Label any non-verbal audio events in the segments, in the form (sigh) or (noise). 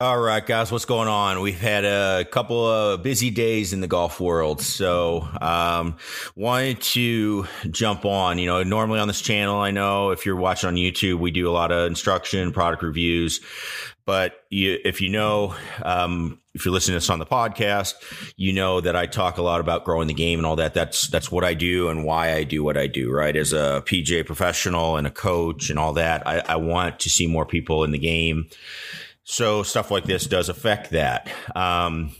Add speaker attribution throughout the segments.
Speaker 1: All right, guys, what's going on? We've had a couple of busy days in the golf world, so um, wanted to jump on. You know, normally on this channel, I know if you're watching on YouTube, we do a lot of instruction, product reviews. But you, if you know, um, if you're listening to this on the podcast, you know that I talk a lot about growing the game and all that. That's that's what I do and why I do what I do. Right, as a PGA professional and a coach and all that, I, I want to see more people in the game so stuff like this does affect that. Um,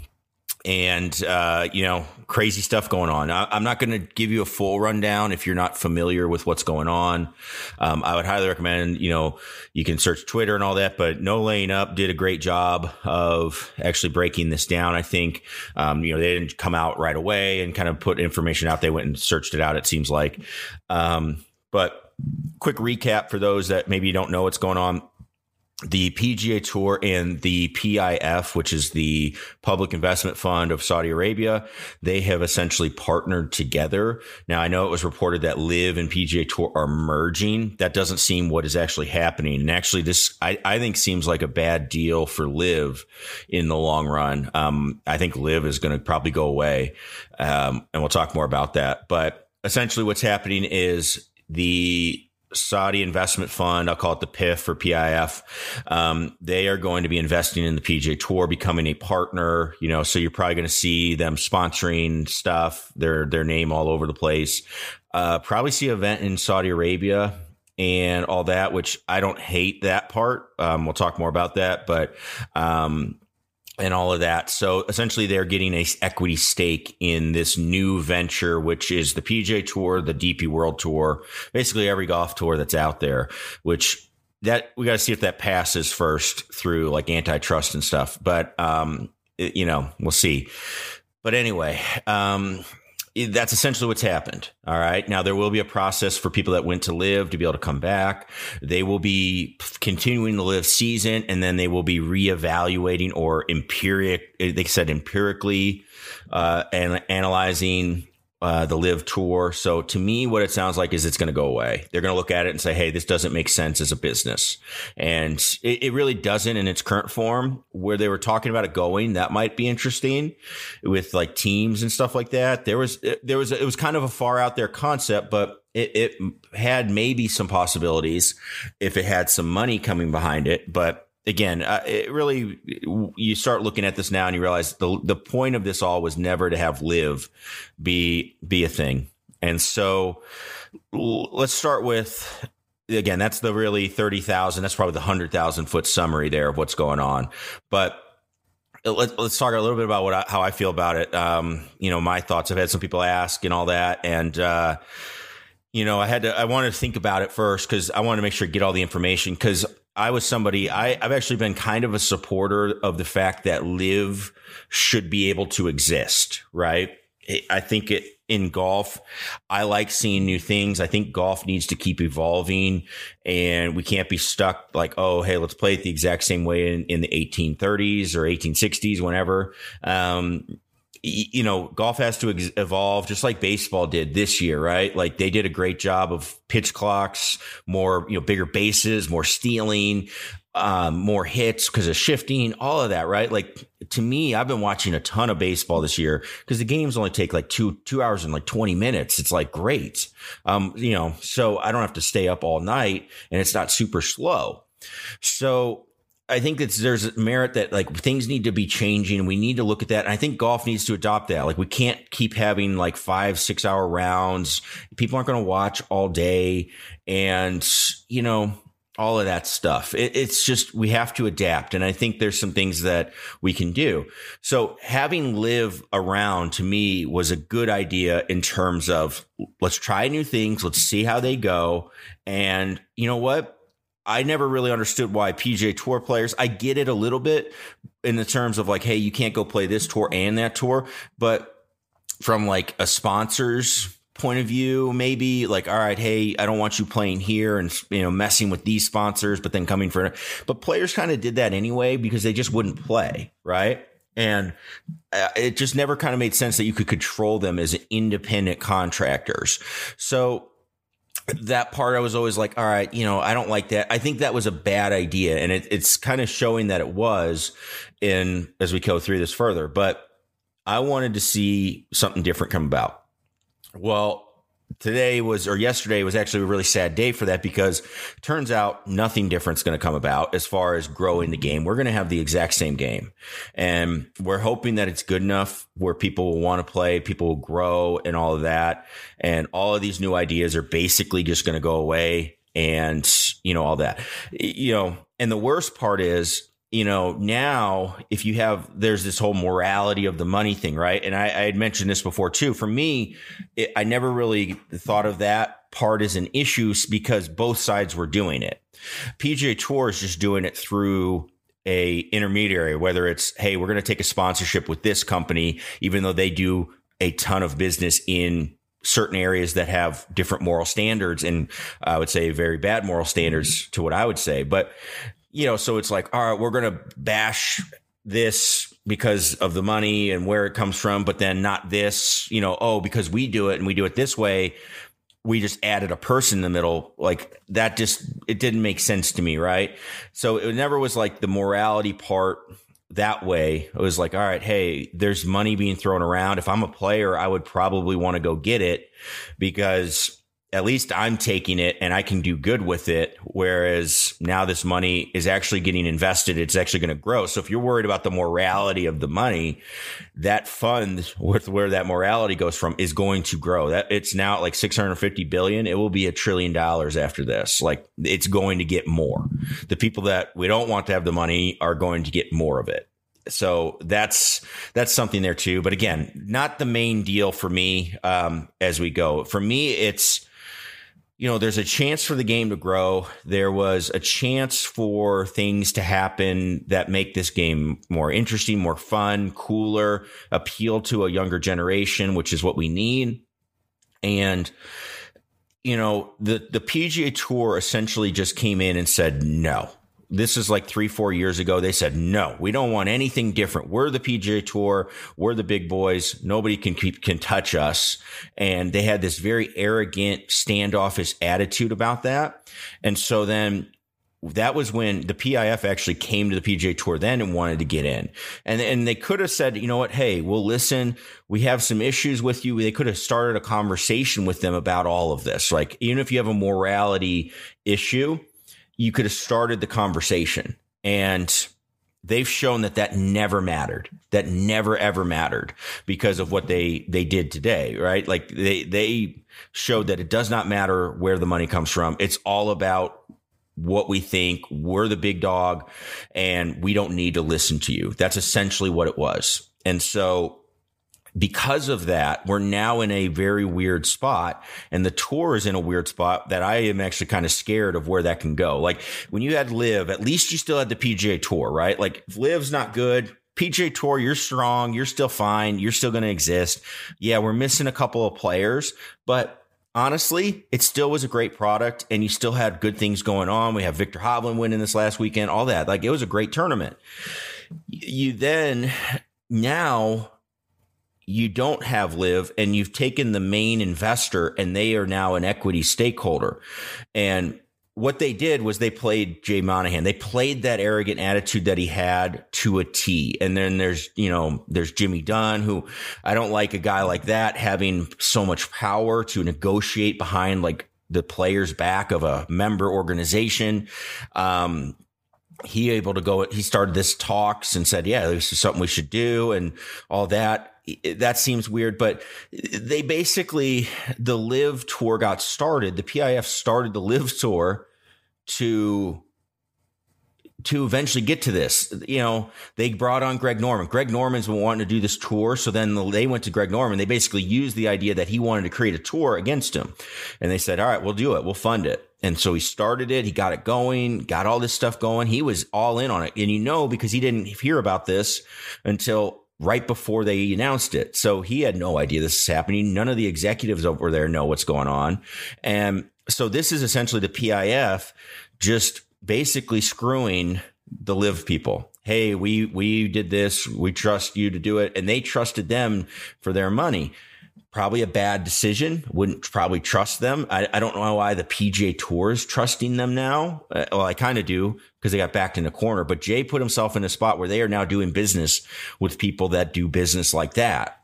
Speaker 1: and uh, you know, crazy stuff going on. I, am not going to give you a full rundown if you're not familiar with what's going on. Um, I would highly recommend, you know, you can search Twitter and all that, but No Laying Up did a great job of actually breaking this down. I think, um, you know, they didn't come out right away and kind of put information out. They went and searched it out. It seems like, um, but quick recap for those that maybe don't know what's going on the PGA Tour and the PIF, which is the Public Investment Fund of Saudi Arabia, they have essentially partnered together. Now, I know it was reported that LIV and PGA Tour are merging. That doesn't seem what is actually happening. And actually, this I, I think seems like a bad deal for LIV in the long run. Um, I think LIV is going to probably go away, um, and we'll talk more about that. But essentially, what's happening is the Saudi investment fund, I'll call it the PIF or PIF. Um, they are going to be investing in the PGA Tour, becoming a partner. You know, so you're probably going to see them sponsoring stuff, their their name all over the place. Uh, probably see an event in Saudi Arabia and all that, which I don't hate that part. Um, we'll talk more about that, but um, and all of that. So essentially they're getting a equity stake in this new venture, which is the PGA Tour, the DP World Tour, basically every golf tour that's out there, which that we got to see if that passes first through like antitrust and stuff. But, um, it, you know, we'll see. But anyway, um, that's essentially what's happened. All right. Now there will be a process for people that went to LIV to be able to come back. They will be continuing the LIV season and then they will be reevaluating or empiric, they said empirically, uh, and analyzing uh, the LIV tour. So to me, what it sounds like is it's going to go away. They're going to look at it and say, "Hey, this doesn't make sense as a business," and it, it, really doesn't in its current form. Where they were talking about it going, that might be interesting with like teams and stuff like that. There was there was it was kind of a far out there concept, but it, it had maybe some possibilities if it had some money coming behind it, but again, uh, it really, you start looking at this now and you realize the the point of this all was never to have LIV be be a thing. And so, let's start with again. That's the really thirty thousand. That's probably the hundred thousand foot summary there of what's going on. But let, us talk a little bit about what I, how I feel about it. Um, you know, my thoughts. I've had some people ask and all that, and. Uh, you know, I had to, I wanted to think about it first because I wanted to make sure to get all the information because I was somebody I, have actually been kind of a supporter of the fact that LIV should be able to exist, right? I think it in golf, I like seeing new things. I think golf needs to keep evolving and we can't be stuck like, oh, hey, let's play it the exact same way in, in the 1830s or 1860s, whenever. Um, you know, golf has to ex- evolve just like baseball did this year, right? Like they did a great job of pitch clocks, more, you know, bigger bases, more stealing, um, more hits because of shifting, all of that, right? Like to me, I've been watching a ton of baseball this year because the games only take like two, two hours and like 20 minutes. It's like great. Um, you know, so I don't have to stay up all night and it's not super slow. So I think that there's merit that like things need to be changing. We need to look at that. And I think golf needs to adopt that. Like we can't keep having like five, six hour rounds. People aren't going to watch all day and, you know, all of that stuff. It, it's just, we have to adapt. And I think there's some things that we can do. So having LIV around to me was a good idea in terms of let's try new things. Let's see how they go. And you know what? I never really understood why PGA Tour players. I get it a little bit in the terms of like, hey, you can't go play this tour and that tour, but from like a sponsor's point of view, maybe like, all right, hey, I don't want you playing here and you know messing with these sponsors, but then coming for. But players kind of did that anyway because they just wouldn't play, right? And uh, it just never kind of made sense that you could control them as independent contractors. So that part I was always like, all right, you know, I don't like that. I think that was a bad idea. And it, it's kind of showing that it was in as we go through this further. But I wanted to see something different come about. Well, today was or yesterday was actually a really sad day for that because turns out nothing different is going to come about as far as growing the game. We're going to have the exact same game. And we're hoping that it's good enough where people will want to play, people will grow and all of that. And all of these new ideas are basically just going to go away and you know all that. You know, and the worst part is you know, now if you have, there's this whole morality of the money thing, right? And I, I had mentioned this before too. For me, it, I never really thought of that part as an issue because both sides were doing it. PGA Tour is just doing it through a intermediary, whether it's, hey, we're going to take a sponsorship with this company, even though they do a ton of business in certain areas that have different moral standards and I would say very bad moral standards to what I would say. But you know, so it's like, all right, we're going to bash this because of the money and where it comes from, but then not this, you know, oh, because we do it and we do it this way, we just added a person in the middle. Like that just, it didn't make sense to me. Right. So it never was like the morality part that way. It was like, all right, hey, there's money being thrown around. If I'm a player, I would probably want to go get it because at least I'm taking it and I can do good with it. Whereas now this money is actually getting invested. It's actually going to grow. So if you're worried about the morality of the money, that fund with where that morality goes from is going to grow. That it's now at like 650 billion. It will be a trillion dollars after this. Like it's going to get more. The people that we don't want to have the money are going to get more of it so that's that's something there too. But again, not the main deal for me um, as we go. For me, it's you know, there's a chance for the game to grow. There was a chance for things to happen that make this game more interesting, more fun, cooler, appeal to a younger generation, which is what we need. And, you know, the, the PGA Tour essentially just came in and said, no, this is like three, four years ago. They said, no, we don't want anything different. We're the PGA Tour. We're the big boys. Nobody can keep, can touch us. And they had this very arrogant, standoffish attitude about that. And so then that was when the PIF actually came to the PGA Tour then and wanted to get in. And and they could have said, you know what, hey, we'll listen. We have some issues with you. They could have started a conversation with them about all of this. Like even if you have a morality issue, you could have started the conversation. And they've shown that that never mattered that never ever mattered because of what they they did today right? Like they they showed that it does not matter where the money comes from. It's all about what we think. We're the big dog and we don't need to listen to you. That's essentially what it was. And so because of that, we're now in a very weird spot and the tour is in a weird spot that I am actually kind of scared of where that can go. Like when you had LIV, at least you still had the PGA tour, right? Like if LIV's not good, PGA Tour, you're strong, you're still fine, you're still going to exist. Yeah, we're missing a couple of players, but honestly, it still was a great product and you still had good things going on. We have Viktor Hovland winning this last weekend, all that. Like it was a great tournament. You then now you don't have LIV and you've taken the main investor and they are now an equity stakeholder. And what they did was they played Jay Monahan. They played that arrogant attitude that he had to a T. And then there's, you know, there's Jimmy Dunne, who I don't like a guy like that having so much power to negotiate behind like the player's back of a member organization. Um, he able to go, he started this talks and said, yeah, this is something we should do and all that that seems weird, but they basically the LIV tour got started. The PIF started the LIV tour to to eventually get to this. You know, they brought on Greg Norman. Greg Norman's been wanting to do this tour, so then they went to Greg Norman. They basically used the idea that he wanted to create a tour against him, and they said, "All right, we'll do it. We'll fund it." And so he started it. He got it going, got all this stuff going. He was all in on it. And you know, because he didn't hear about this until right before they announced it. So he had no idea this is happening. None of the executives over there know what's going on. And so this is essentially the PIF just basically screwing the LIV people. Hey, we, we did this. We trust you to do it. And they trusted them for their money. Probably a bad decision. Wouldn't probably trust them. I, I don't know why the PGA Tour is trusting them now. Uh, well, I kind of do because they got backed in a corner. But Jay put himself in a spot where they are now doing business with people that do business like that.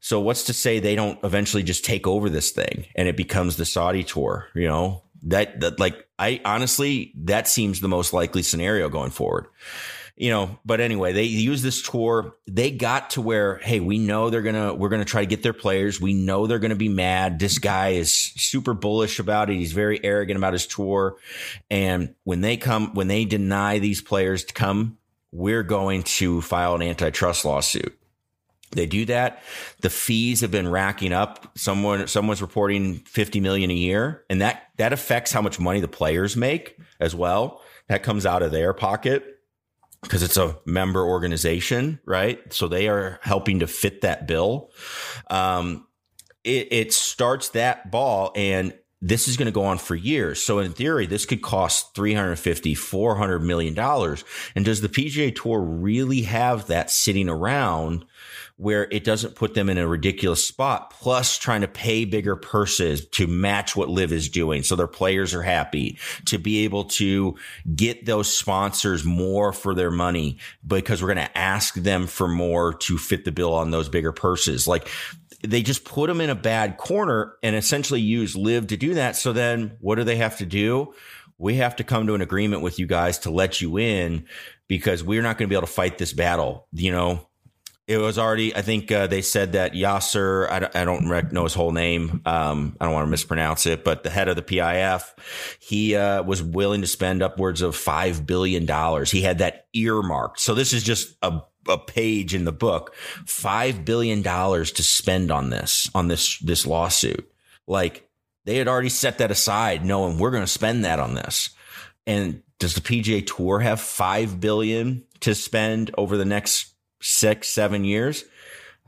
Speaker 1: So what's to say they don't eventually just take over this thing and it becomes the Saudi tour? You know that that like I honestly that seems the most likely scenario going forward you know, but anyway, they use this tour. They got to where, hey, we know they're gonna, we're gonna try to get their players. We know they're gonna be mad. This guy is super bullish about it. He's very arrogant about his tour. And when they come, when they deny these players to come, we're going to file an antitrust lawsuit. They do that. The fees have been racking up. Someone, someone's reporting 50 million a year and that, that affects how much money the players make as well. That comes out of their pocket because it's a member organization, right? So they are helping to fit that bill. Um, it, it starts that ball and this is going to go on for years. So in theory, this could cost 350, 400 million dollars. And does the PGA tour really have that sitting around where it doesn't put them in a ridiculous spot, plus trying to pay bigger purses to match what LIV is doing. So their players are happy to be able to get those sponsors more for their money because we're going to ask them for more to fit the bill on those bigger purses. Like they just put them in a bad corner and essentially use LIV to do that. So then what do they have to do? We have to come to an agreement with you guys to let you in because we're not going to be able to fight this battle. You know, it was already, I think uh, they said that Yasser, I I don't know his whole name. Um, I don't want to mispronounce it, but the head of the PIF, he uh, was willing to spend upwards of $5 billion. He had that earmarked. So this is just a, a page in the book, $5 billion to spend on this, on this, this lawsuit. Like they had already set that aside knowing we're going to spend that on this. And does the PGA Tour have 5 billion to spend over the next six, seven years?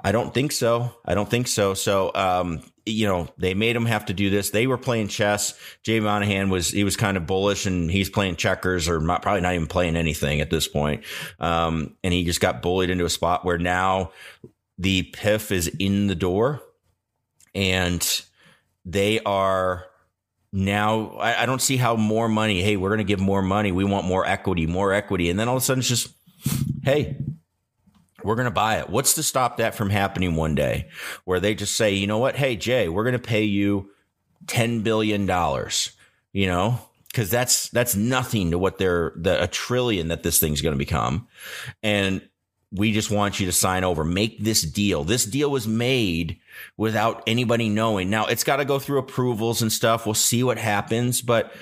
Speaker 1: I don't think so. I don't think so. So, um, you know, they made him have to do this. They were playing chess. Jay Monahan was, he was kind of bullish and he's playing checkers or not, probably not even playing anything at this point. Um, and he just got bullied into a spot where now the PIF is in the door and they are now, I, I don't see how more money. Hey, we're going to give more money. We want more equity, more equity. And then all of a sudden it's just, hey, we're going to buy it. What's to stop that from happening one day where they just say, you know what? Hey, Jay, we're going to pay you $10 billion, you know, because that's, that's nothing to what they're, the, a trillion that this thing's going to become. And we just want you to sign over, make this deal. This deal was made without anybody knowing. Now it's got to go through approvals and stuff. We'll see what happens, but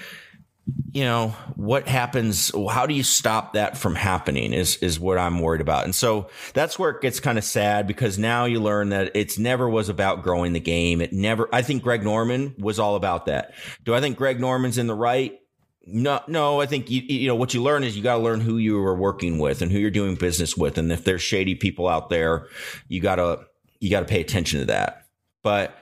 Speaker 1: you know what happens how do you stop that from happening is is what i'm worried about and so that's where it gets kind of sad because now you learn that it's never was about growing the game it never i think greg norman was all about that do i think greg norman's in the right no, no. I think you, you know what you learn is you got to learn who you are working with and who you're doing business with, and if there's shady people out there, you gotta you got to pay attention to that. But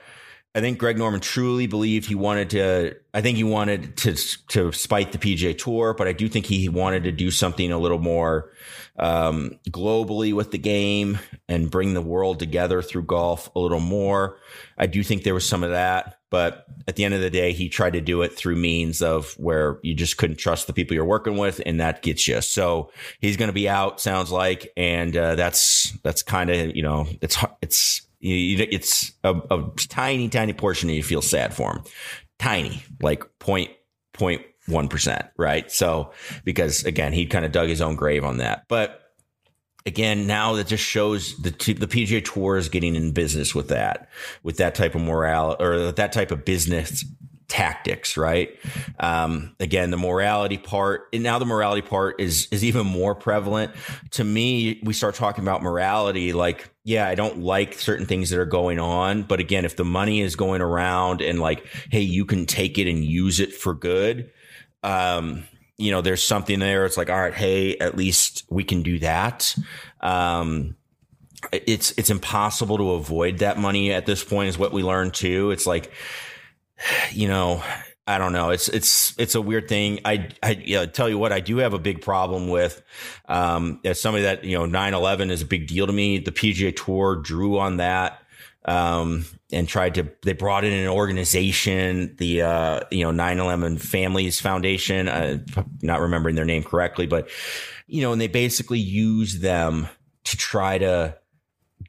Speaker 1: I think Greg Norman truly believed he wanted to. I think he wanted to to spite the PGA Tour, but I do think he wanted to do something a little more um, globally with the game and bring the world together through golf a little more. I do think there was some of that, but at the end of the day, he tried to do it through means of where you just couldn't trust the people you're working with, and that gets you. So he's going to be out, sounds like, and uh, that's that's kind of you know it's it's it's a, a, tiny, tiny portion and you feel sad for him. Tiny, like point, point one percent, right? So, because again, he kind of dug his own grave on that. But again, now that just shows the the PGA Tour is getting in business with that, with that type of morale or that type of business tactics, right? Um, again, the morality part, and now the morality part is is even more prevalent. To me, we start talking about morality, like, yeah, I don't like certain things that are going on, but again, if the money is going around and like, hey, you can take it and use it for good, um, you know, there's something there. It's like, all right, hey, at least we can do that. Um, it's it's impossible to avoid that money at this point is what we learned too. It's like (sighs) you know, I don't know. It's it's it's a weird thing. I I you know, tell you what, I do have a big problem with um as somebody that, you know, 9/11 is a big deal to me. The PGA Tour drew on that um, and tried to. They brought in an organization, the uh, you know 9/11 Families Foundation. Not remembering their name correctly, but you know, and they basically use them to try to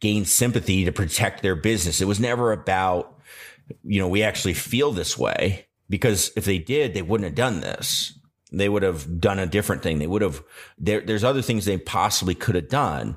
Speaker 1: gain sympathy to protect their business. It was never about, you know, we actually feel this way because if they did, they wouldn't have done this. They would have done a different thing. They would have, there, there's other things they possibly could have done,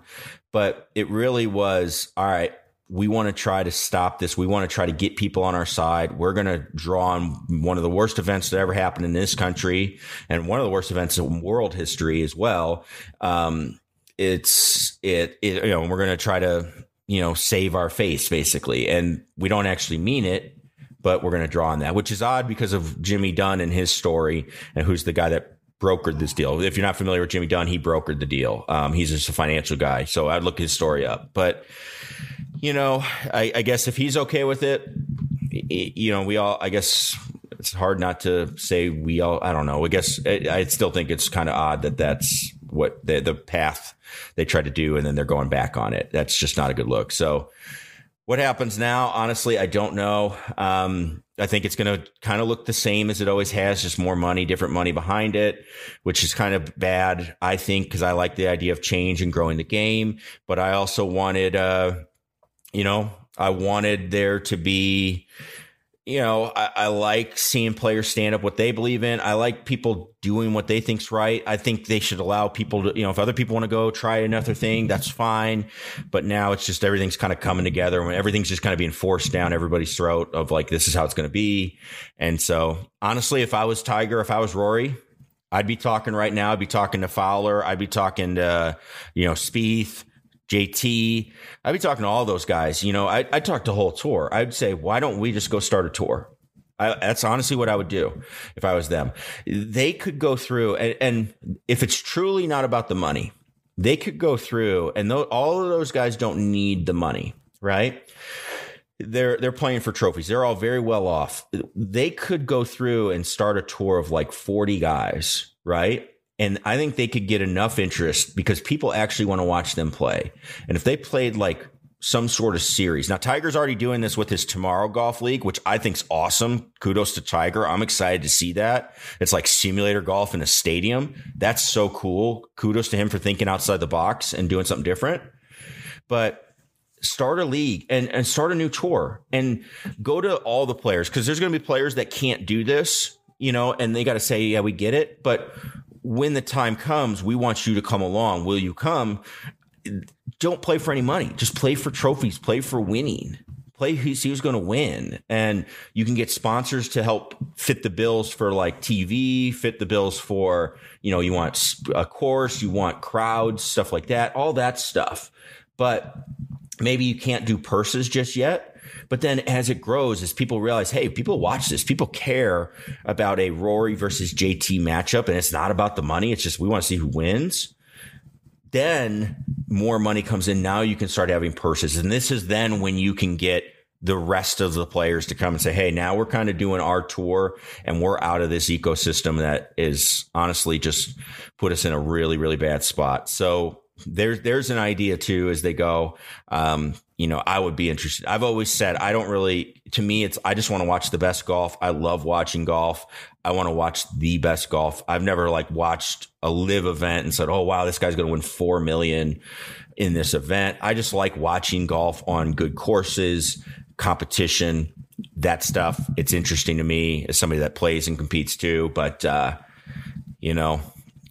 Speaker 1: but it really was, all right, we want to try to stop this. We want to try to get people on our side. We're going to draw on one of the worst events that ever happened in this country and one of the worst events in world history as well. Um, it's it, it you know we're going to try to you know save our face basically and we don't actually mean it but we're going to draw on that which is odd because of jimmy Dunne and his story and who's the guy that brokered this deal if you're not familiar with jimmy Dunne, he brokered the deal um, he's just a financial guy so i'd look his story up but you know I, I guess if he's okay with it you know we all i guess it's hard not to say we all i don't know i guess i, I still think it's kind of odd that that's what the, the path they try to do and then they're going back on it. That's just not a good look. So what happens now? Honestly, I don't know. Um, I think it's going to kind of look the same as it always has, just more money, different money behind it, which is kind of bad, I think, because I like the idea of change and growing the game. But I also wanted, uh, you know, I wanted there to be you know, I, I, like seeing players stand up what they believe in. I like people doing what they think's right. I think they should allow people to, you know, if other people want to go try another thing, that's fine. But now it's just everything's kind of coming together when everything's just kind of being forced down everybody's throat of like, this is how it's going to be. And so honestly, if I was Tiger, if I was Rory, I'd be talking right now. I'd be talking to Fowler. I'd be talking to, you know, Spieth. JT. I'd be talking to all those guys. You know, I, I'd talk the whole tour. I'd say, why don't we just go start a tour? I, that's honestly what I would do if I was them. They could go through, and, and if it's truly not about the money, they could go through, and th- all of those guys don't need the money, right? They're they're playing for trophies. They're all very well off. They could go through and start a tour of like forty guys, right? And I think they could get enough interest because people actually want to watch them play. And if they played like some sort of series. Now, Tiger's already doing this with his Tomorrow Golf League, which I think's awesome. Kudos to Tiger. I'm excited to see that. It's like simulator golf in a stadium. That's so cool. Kudos to him for thinking outside the box and doing something different. But start a league and, and start a new tour and go to all the players because there's going to be players that can't do this, you know, and they got to say, yeah, we get it. But when the time comes, we want you to come along. Will you come? Don't play for any money. Just play for trophies. Play for winning. Play who see who's going to win, and you can get sponsors to help fit the bills for like TV, fit the bills for you know you want a course, you want crowds, stuff like that, all that stuff. But maybe you can't do purses just yet but then as it grows, as people realize, hey, people watch this, people care about a Rory versus JT matchup, and it's not about the money. It's just we want to see who wins. Then more money comes in. Now you can start having purses. And this is then when you can get the rest of the players to come and say, Hey, now we're kind of doing our tour and we're out of this ecosystem that is honestly just put us in a really, really bad spot. So there's there's an idea too as they go. Um, you know, I would be interested. I've always said I don't really. To me, it's I just want to watch the best golf. I love watching golf. I want to watch the best golf. I've never like watched a live event and said, "Oh wow, this guy's going to win four million in this event." I just like watching golf on good courses, competition, that stuff. It's interesting to me as somebody that plays and competes too. But uh, you know,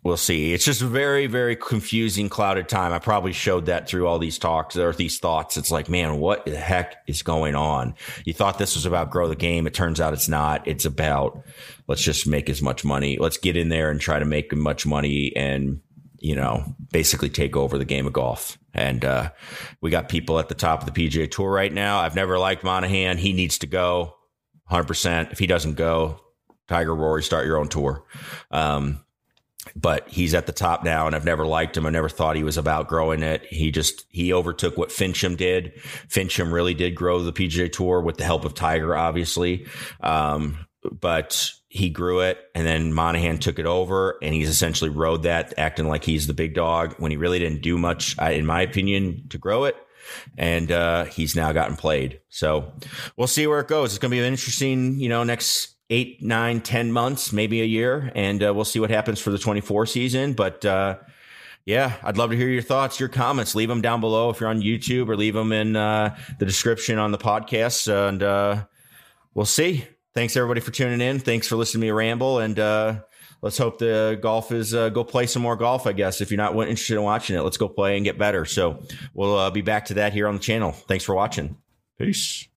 Speaker 1: we'll see. It's just very, very confusing, clouded time. I probably showed that through all these talks or these thoughts. It's like, man, what the heck is going on? You thought this was about grow the game. It turns out it's not. It's about let's just make as much money. Let's get in there and try to make as much money and, you know, basically take over the game of golf. And uh, we got people at the top of the PGA Tour right now. I've never liked Monahan. He needs to go 100%. If he doesn't go, Tiger Rory, start your own tour. Um, but he's at the top now and I've never liked him. I never thought he was about growing it. He just, he overtook what Finchem did. Finchem really did grow the PGA tour with the help of Tiger, obviously. Um, but he grew it and then Monahan took it over and he's essentially rode that acting like he's the big dog when he really didn't do much, in my opinion, to grow it. and uh, he's now gotten played. So we'll see where it goes. It's going to be an interesting, you know, next eight, nine, ten months, maybe a year, and uh, we'll see what happens for the 24 season. But uh, yeah, I'd love to hear your thoughts, your comments. Leave them down below if you're on YouTube, or leave them in uh, the description on the podcast, and uh, we'll see. Thanks everybody for tuning in. Thanks for listening to me ramble, and uh, let's hope the golf is uh, go play some more golf. I guess if you're not interested in watching it, let's go play and get better. So we'll be back to that here on the channel. Thanks for watching. Peace.